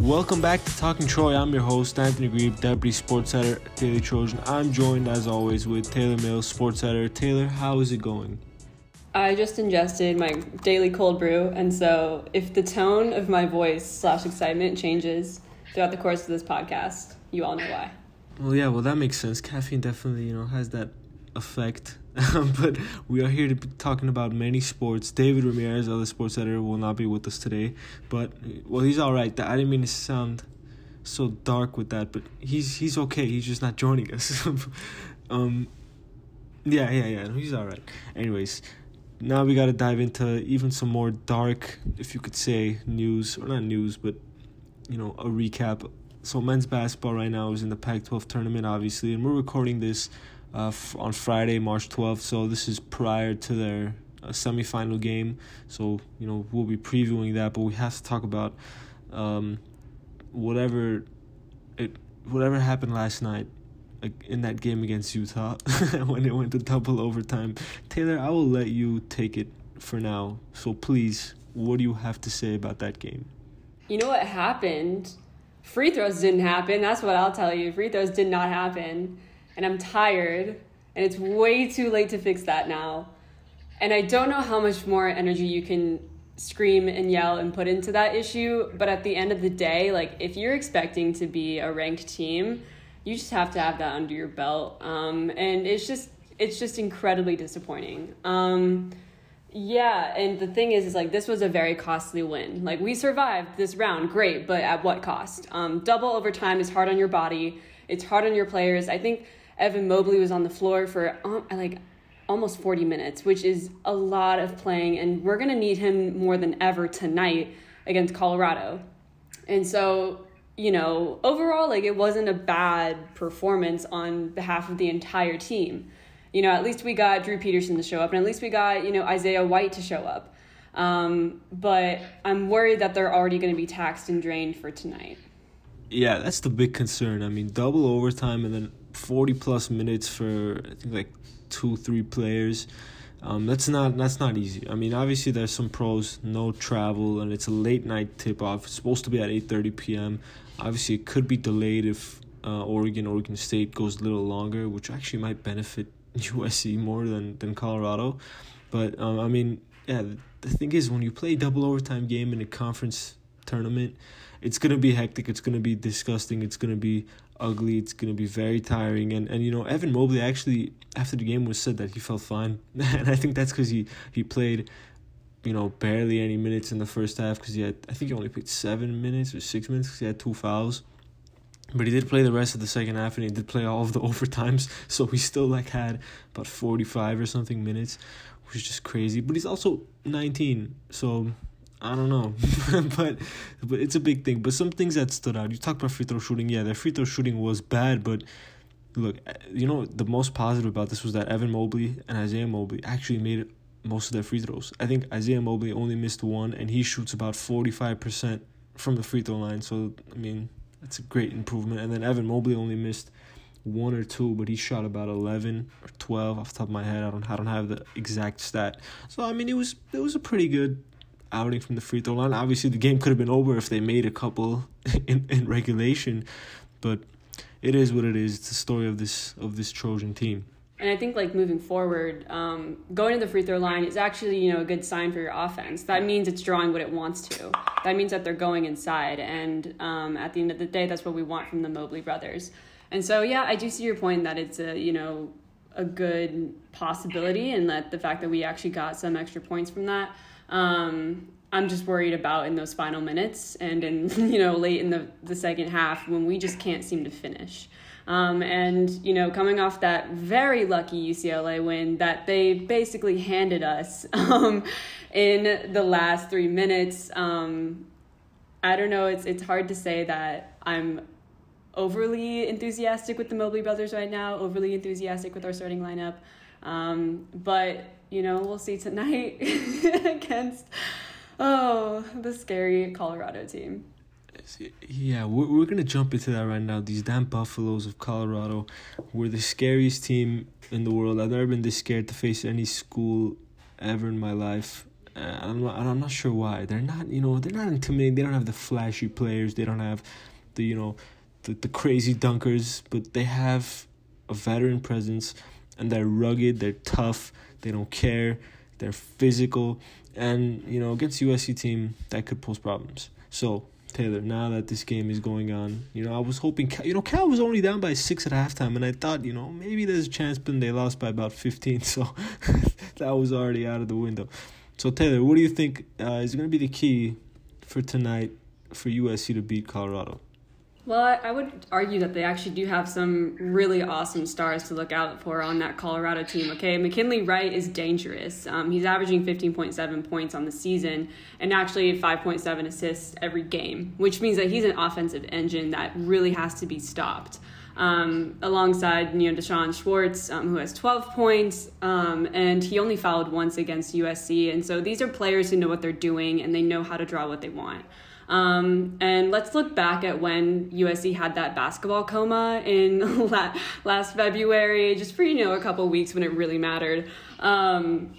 Welcome back to Talking Troy. I'm your host, Anthony Gharib, Deputy Sports Editor at Daily Trojan. I'm joined, as always, with Taylor Mills, Sports Editor. Taylor, how is it going? I just ingested my daily cold brew, and so if the tone of my voice slash excitement changes throughout the course of this podcast, you all know why. Well, yeah, well, that makes sense. Caffeine definitely, you know, has that effect. but we are here to be talking about many sports. David Ramirez, other sports editor, will not be with us today. But well, he's all right. I didn't mean to sound so dark with that, but he's he's okay. He's just not joining us. um, yeah, yeah, yeah. He's all right. Anyways, now we got to dive into even some more dark, if you could say, news or not news, but you know, a recap. So men's basketball right now is in the Pac-12 tournament, obviously, and we're recording this uh, f- on Friday, March 12th. So this is prior to their uh, semifinal game. So you know we'll be previewing that, but we have to talk about um, whatever it whatever happened last night in that game against Utah when it went to double overtime. Taylor, I will let you take it for now. So please, what do you have to say about that game? You know what happened? Free throws didn't happen. That's what I'll tell you. Free throws did not happen. And I'm tired, and it's way too late to fix that now. And I don't know how much more energy you can scream and yell and put into that issue, but at the end of the day, like if you're expecting to be a ranked team, you just have to have that under your belt. Um, and it's just it's just incredibly disappointing. Um, yeah, and the thing is, is like this was a very costly win. Like we survived this round, great, but at what cost? Um, double overtime is hard on your body. It's hard on your players. I think Evan Mobley was on the floor for um, like almost 40 minutes, which is a lot of playing, and we're gonna need him more than ever tonight against Colorado. And so you know, overall, like it wasn't a bad performance on behalf of the entire team. You know, at least we got Drew Peterson to show up, and at least we got, you know, Isaiah White to show up. Um, but I'm worried that they're already going to be taxed and drained for tonight. Yeah, that's the big concern. I mean, double overtime and then 40 plus minutes for, I think, like two, three players. Um, that's not that's not easy. I mean, obviously there's some pros, no travel, and it's a late night tip off. It's supposed to be at eight thirty p.m. Obviously, it could be delayed if uh, Oregon, Oregon State goes a little longer, which actually might benefit USC more than than Colorado. But um, I mean, yeah, the thing is, when you play double overtime game in a conference tournament, it's gonna be hectic. It's gonna be disgusting. It's gonna be ugly. It's gonna be very tiring. And and you know, Evan Mobley actually after the game was said that he felt fine, and I think that's because he he played, you know, barely any minutes in the first half because he had I think he only played seven minutes or six minutes because he had two fouls. But he did play the rest of the second half and he did play all of the overtimes, so he still like had about forty five or something minutes, which is just crazy. But he's also nineteen, so I don't know, but but it's a big thing. But some things that stood out. You talked about free throw shooting. Yeah, their free throw shooting was bad, but look, you know the most positive about this was that Evan Mobley and Isaiah Mobley actually made most of their free throws. I think Isaiah Mobley only missed one, and he shoots about forty five percent from the free throw line. So I mean, that's a great improvement. And then Evan Mobley only missed one or two, but he shot about eleven or twelve off the top of my head. I don't I don't have the exact stat. So I mean, it was it was a pretty good outing from the free throw line. Obviously, the game could have been over if they made a couple in, in regulation, but it is what it is. It's the story of this of this Trojan team. And I think like moving forward, um, going to the free throw line is actually you know a good sign for your offense. That means it's drawing what it wants to. That means that they're going inside, and um, at the end of the day, that's what we want from the Mobley brothers. And so yeah, I do see your point that it's a you know a good possibility, and that the fact that we actually got some extra points from that um, I'm just worried about in those final minutes and in you know late in the the second half when we just can't seem to finish. Um, and you know, coming off that very lucky UCLA win that they basically handed us um, in the last three minutes, um, I don't know. It's it's hard to say that I'm overly enthusiastic with the Mobley brothers right now. Overly enthusiastic with our starting lineup, um, but you know, we'll see tonight against oh the scary Colorado team. Yeah, we're, we're gonna jump into that right now. These damn Buffaloes of Colorado were the scariest team in the world. I've never been this scared to face any school ever in my life. Uh, I'm not, I'm not sure why. They're not, you know, they're not intimidating. They don't have the flashy players. They don't have the, you know, the, the crazy dunkers, but they have a veteran presence and they're rugged, they're tough, they don't care, they're physical, and you know, against USC team that could pose problems. So Taylor, now that this game is going on, you know, I was hoping, you know, Cal was only down by six at halftime, and I thought, you know, maybe there's a chance, but they lost by about 15, so that was already out of the window. So, Taylor, what do you think uh, is going to be the key for tonight for USC to beat Colorado? Well, I would argue that they actually do have some really awesome stars to look out for on that Colorado team. Okay, McKinley Wright is dangerous. Um, he's averaging 15.7 points on the season and actually 5.7 assists every game, which means that he's an offensive engine that really has to be stopped. Um, alongside you know D'Shawn Schwartz, um, who has 12 points, um, and he only fouled once against USC. And so these are players who know what they're doing and they know how to draw what they want. Um, and let's look back at when USC had that basketball coma in last February, just for you know a couple weeks when it really mattered. Um,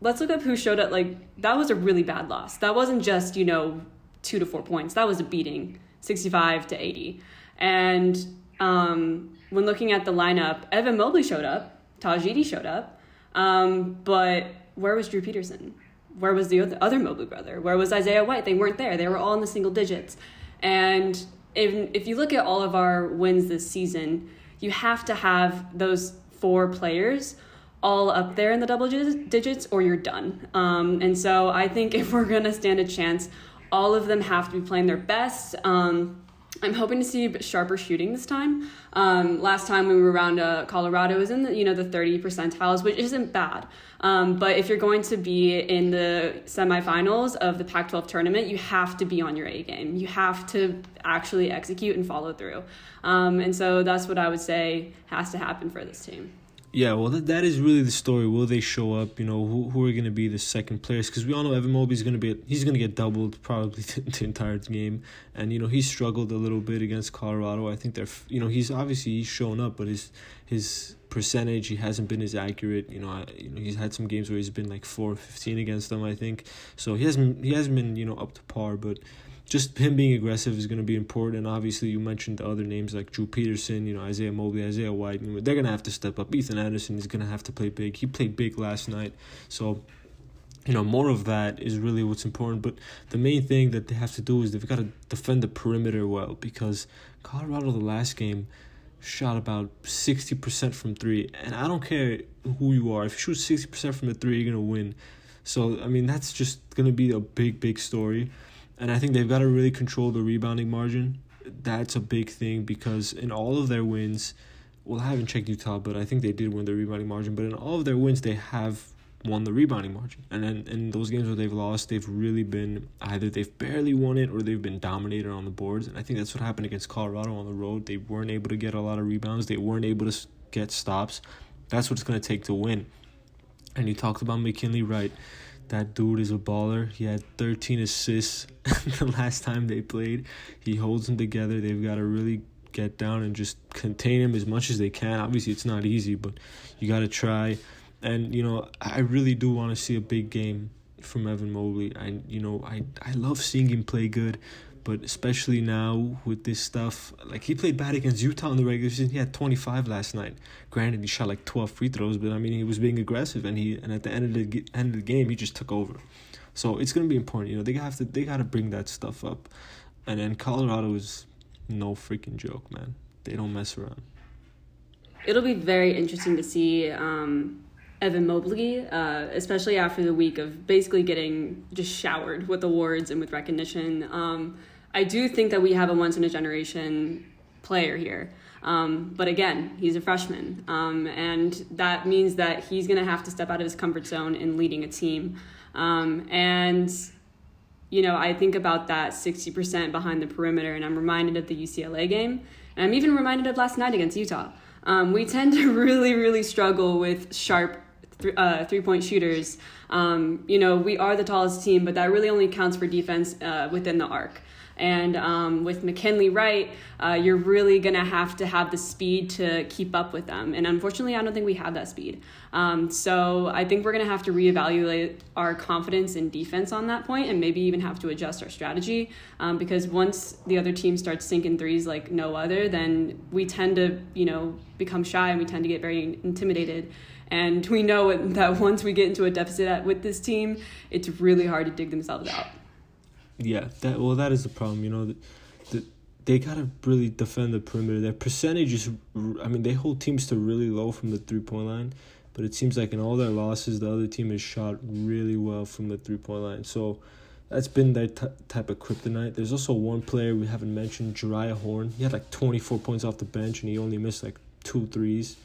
let's look up who showed up. Like that was a really bad loss. That wasn't just you know two to four points. That was a beating, sixty-five to eighty. And um, when looking at the lineup, Evan Mobley showed up, Tahj Eaddy showed up, um, but where was Drew Peterson? Where was the other Mobley brother? Where was Isaiah White? They weren't there. They were all in the single digits. And if, if you look at all of our wins this season, you have to have those four players all up there in the double digits or you're done. Um, and so I think if we're going to stand a chance, all of them have to be playing their best. Um, I'm hoping to see sharper shooting this time. Um, last time we were around uh, Colorado was in the you know the 30 percentiles, which isn't bad. Um, but if you're going to be in the semifinals of the Pac-12 tournament, you have to be on your A game. You have to actually execute and follow through. Um, and so that's what I would say has to happen for this team. Yeah, well, that, that is really the story. Will they show up? You know, who who are going to be the second players? Because we all know Evan Mobley is going to be he's going to get doubled probably the, the, entire game, and you know he struggled a little bit against Colorado. I think they're you know he's obviously he's shown up, but his his percentage he hasn't been as accurate. You know, I, you know he's had some games where he's been like four fifteen against them. I think so. He hasn't he hasn't been you know up to par, but just him being aggressive is going to be important. And obviously, you mentioned the other names like Drew Peterson, you know, Isaiah Mobley, Isaiah White. They're going to have to step up. Ethan Anderson is going to have to play big. He played big last night. So, you know, more of that is really what's important. But the main thing that they have to do is they've got to defend the perimeter well because Colorado, the last game, shot about 60% from three. And I don't care who you are. If you shoot 60% from the three, you're going to win. So, I mean, that's just going to be a big, big story and I think they've got to really control the rebounding margin. That's a big thing because in all of their wins, well, I haven't checked Utah, but I think they did win the rebounding margin. But in all of their wins, they have won the rebounding margin. And then in those games where they've lost, they've really been either they've barely won it or they've been dominated on the boards. And I think that's what happened against Colorado on the road. They weren't able to get a lot of rebounds, they weren't able to get stops. That's what it's going to take to win. And you talked about McKinley Wright. That dude is a baller. He had 13 assists the last time they played. He holds them together. They've got to really get down and just contain him as much as they can. Obviously, it's not easy, but you got to try. And you know, I really do want to see a big game from Evan Mobley. I you know, I I love seeing him play good but especially now with this stuff, like he played bad against Utah in the regular season. He had 25 last night. Granted, he shot like 12 free throws, but I mean he was being aggressive, and he and at the end of the end of the game, he just took over. So it's gonna be important. You know, they have to they gotta bring that stuff up, and then Colorado is no freaking joke, man. They don't mess around. It'll be very interesting to see. Um Evan Mobley, uh, especially after the week of basically getting just showered with awards and with recognition. Um, I do think that we have a once in a generation player here. Um, but again, he's a freshman. Um, and that means that he's going to have to step out of his comfort zone in leading a team. Um, and, you know, I think about that 60% behind the perimeter, and I'm reminded of the UCLA game. And I'm even reminded of last night against Utah. Um, we tend to really, really struggle with sharp th- uh, three point shooters. Um, you know, we are the tallest team, but that really only counts for defense uh, within the arc. And um, with McKinley Wright, uh, you're really going to have to have the speed to keep up with them. And unfortunately, I don't think we have that speed. Um, so I think we're going to have to reevaluate our confidence in defense on that point and maybe even have to adjust our strategy. Um, because once the other team starts sinking threes like no other, then we tend to, you know, become shy and we tend to get very intimidated. And we know that once we get into a deficit at, with this team, it's really hard to dig themselves out. Yeah, that well, that is the problem. You know, the, the, they gotta really defend the perimeter. Their percentage is, I mean, they hold teams to really low from the three point line, but it seems like in all their losses, the other team has shot really well from the three point line. So that's been their t- type of kryptonite. There's also one player we haven't mentioned, Jeriah Horne. He had like 24 points off the bench and he only missed like two threes,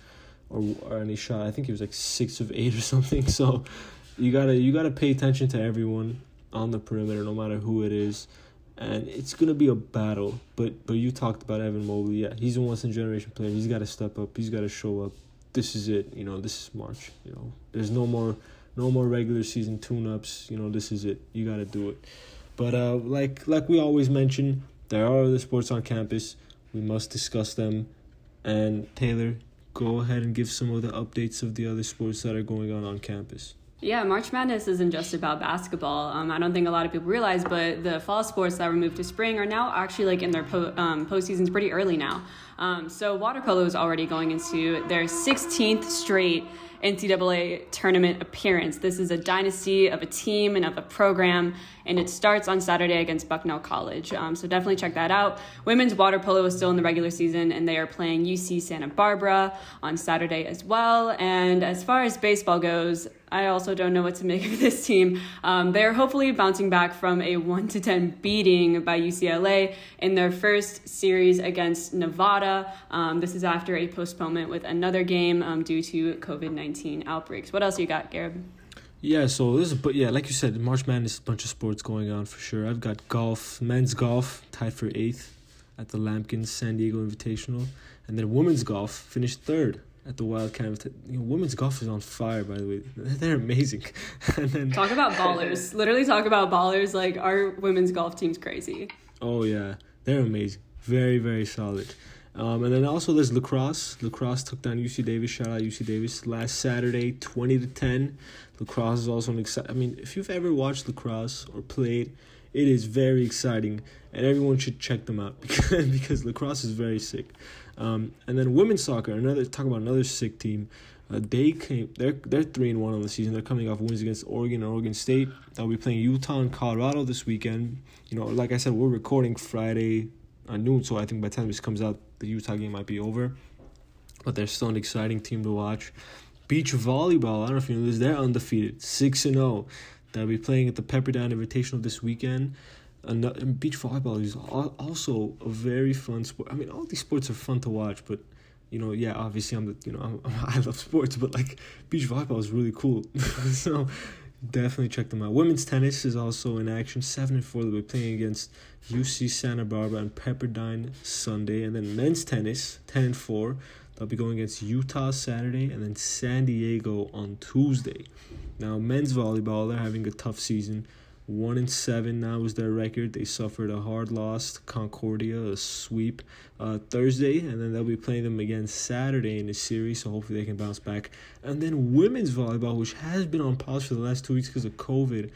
or or any shot. I think he was like six of eight or something. So you gotta you gotta pay attention to everyone on the perimeter, no matter who it is. And it's gonna be a battle. But but you talked about Evan Mobley. Yeah, he's a once in generation player. He's got to step up. He's got to show up. This is it. You know, this is March. You know, there's no more no more regular season tune ups. You know, this is it. You got to do it. But uh, like like we always mention, there are other sports on campus. We must discuss them. And Taylor, go ahead and give some of the updates of the other sports that are going on on campus. Yeah, March Madness isn't just about basketball. Um, I don't think a lot of people realize, but the fall sports that were moved to spring are now actually like in their po- um, postseasons pretty early now. Um, so water polo is already going into their 16th straight NCAA tournament appearance. This is a dynasty of a team and of a program, and it starts on Saturday against Bucknell College. Um, so definitely check that out. Women's water polo is still in the regular season, and they are playing UC Santa Barbara on Saturday as well. And as far as baseball goes, I also don't know what to make of this team. Um, they're hopefully bouncing back from a 1 to 10 beating by UCLA in their first series against Nevada. Um, this is after a postponement with another game um, due to COVID 19 outbreaks. What else you got, Gharib? Yeah, so this is but yeah, like you said, March Madness, a bunch of sports going on for sure. I've got golf, men's golf tied for eighth at the Lamkin San Diego Invitational, and then women's golf finished third at the Wildcat. You know, women's golf is on fire, by the way. They're amazing. and then talk about ballers. Literally talk about ballers. Like our women's golf team's crazy. Oh yeah, they're amazing. Very very solid. Um, and then also there's lacrosse. Lacrosse took down UC Davis. Shout out UC Davis last Saturday, twenty to ten. Lacrosse is also an exciting. I mean, if you've ever watched lacrosse or played, it is very exciting, and everyone should check them out because because lacrosse is very sick. Um, and then women's soccer, another talk about another sick team. Uh, they came. They're they're three and one on the season. They're coming off wins against Oregon and Oregon State. They'll be playing Utah and Colorado this weekend. You know, like I said, we're recording Friday at noon, so I think by the time this comes out, the Utah game might be over. But they're still an exciting team to watch. Beach volleyball. I don't know if you know this. They're undefeated, six and zero. Oh. They'll be playing at the Pepperdine Invitational this weekend and beach volleyball is also a very fun sport. I mean, all these sports are fun to watch, but you know, yeah, obviously I'm the you know I'm, i love sports, but like beach volleyball is really cool. so definitely check them out. Women's tennis is also in action. Seven and four. They'll be playing against UC Santa Barbara and Pepperdine Sunday, and then men's tennis ten and four. They'll be going against Utah Saturday and then San Diego on Tuesday. Now, men's volleyball, they're having a tough season. One and seven now is their record. They suffered a hard loss Concordia, a sweep uh, Thursday, and then they'll be playing them again Saturday in the series. So hopefully they can bounce back. And then women's volleyball, which has been on pause for the last two weeks because of COVID,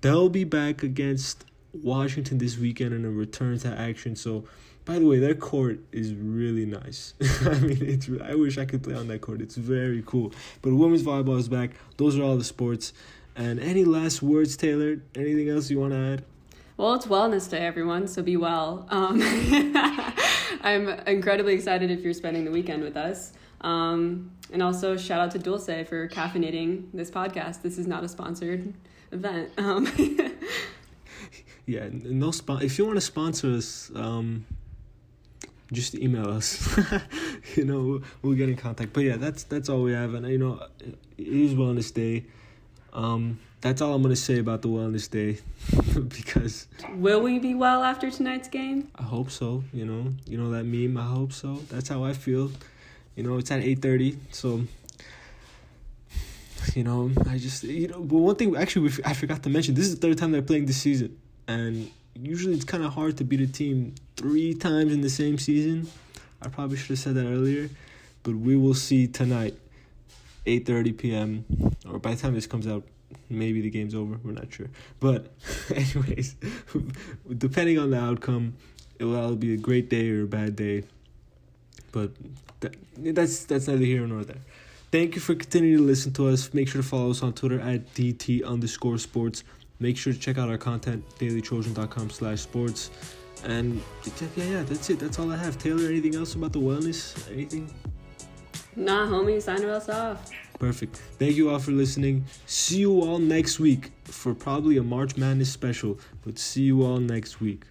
they'll be back against Washington this weekend in a return to action. So, by the way, their court is really nice. I mean, it's. I wish I could play on that court. It's very cool. But women's volleyball is back. Those are all the sports. And any last words, Taylor? Anything else you want to add? Well, it's Wellness Day, everyone, so be well. Um, I'm incredibly excited if you're spending the weekend with us. Um, and also, shout out to Dulce for caffeinating this podcast. This is not a sponsored event. Um, yeah, no spon- If you want to sponsor us, um, just email us. you know, we'll get in contact. But yeah, that's that's all we have. And you know, it is Wellness Day. Um, that's all I'm gonna say about the Wellness Day, because. Will we be well after tonight's game? I hope so. You know, you know that meme. I hope so. That's how I feel. You know, it's at eight thirty, so. You know, I just you know, but one thing actually I forgot to mention. This is the third time they're playing this season, and usually it's kind of hard to beat a team three times in the same season. I probably should have said that earlier, but we will see tonight, 8:30 p.m. or by the time this comes out, maybe the game's over. We're not sure, but anyways, depending on the outcome, it will either be a great day or a bad day. But that, that's that's neither here nor there. Thank you for continuing to listen to us. Make sure to follow us on Twitter at DT underscore sports. Make sure to check out our content, dailytrojan.com slash sports. And yeah, yeah, that's it. That's all I have. Taylor, anything else about the wellness? Anything? Nah, homie, sign us off. Perfect. Thank you all for listening. See you all next week for probably a March Madness special, but see you all next week.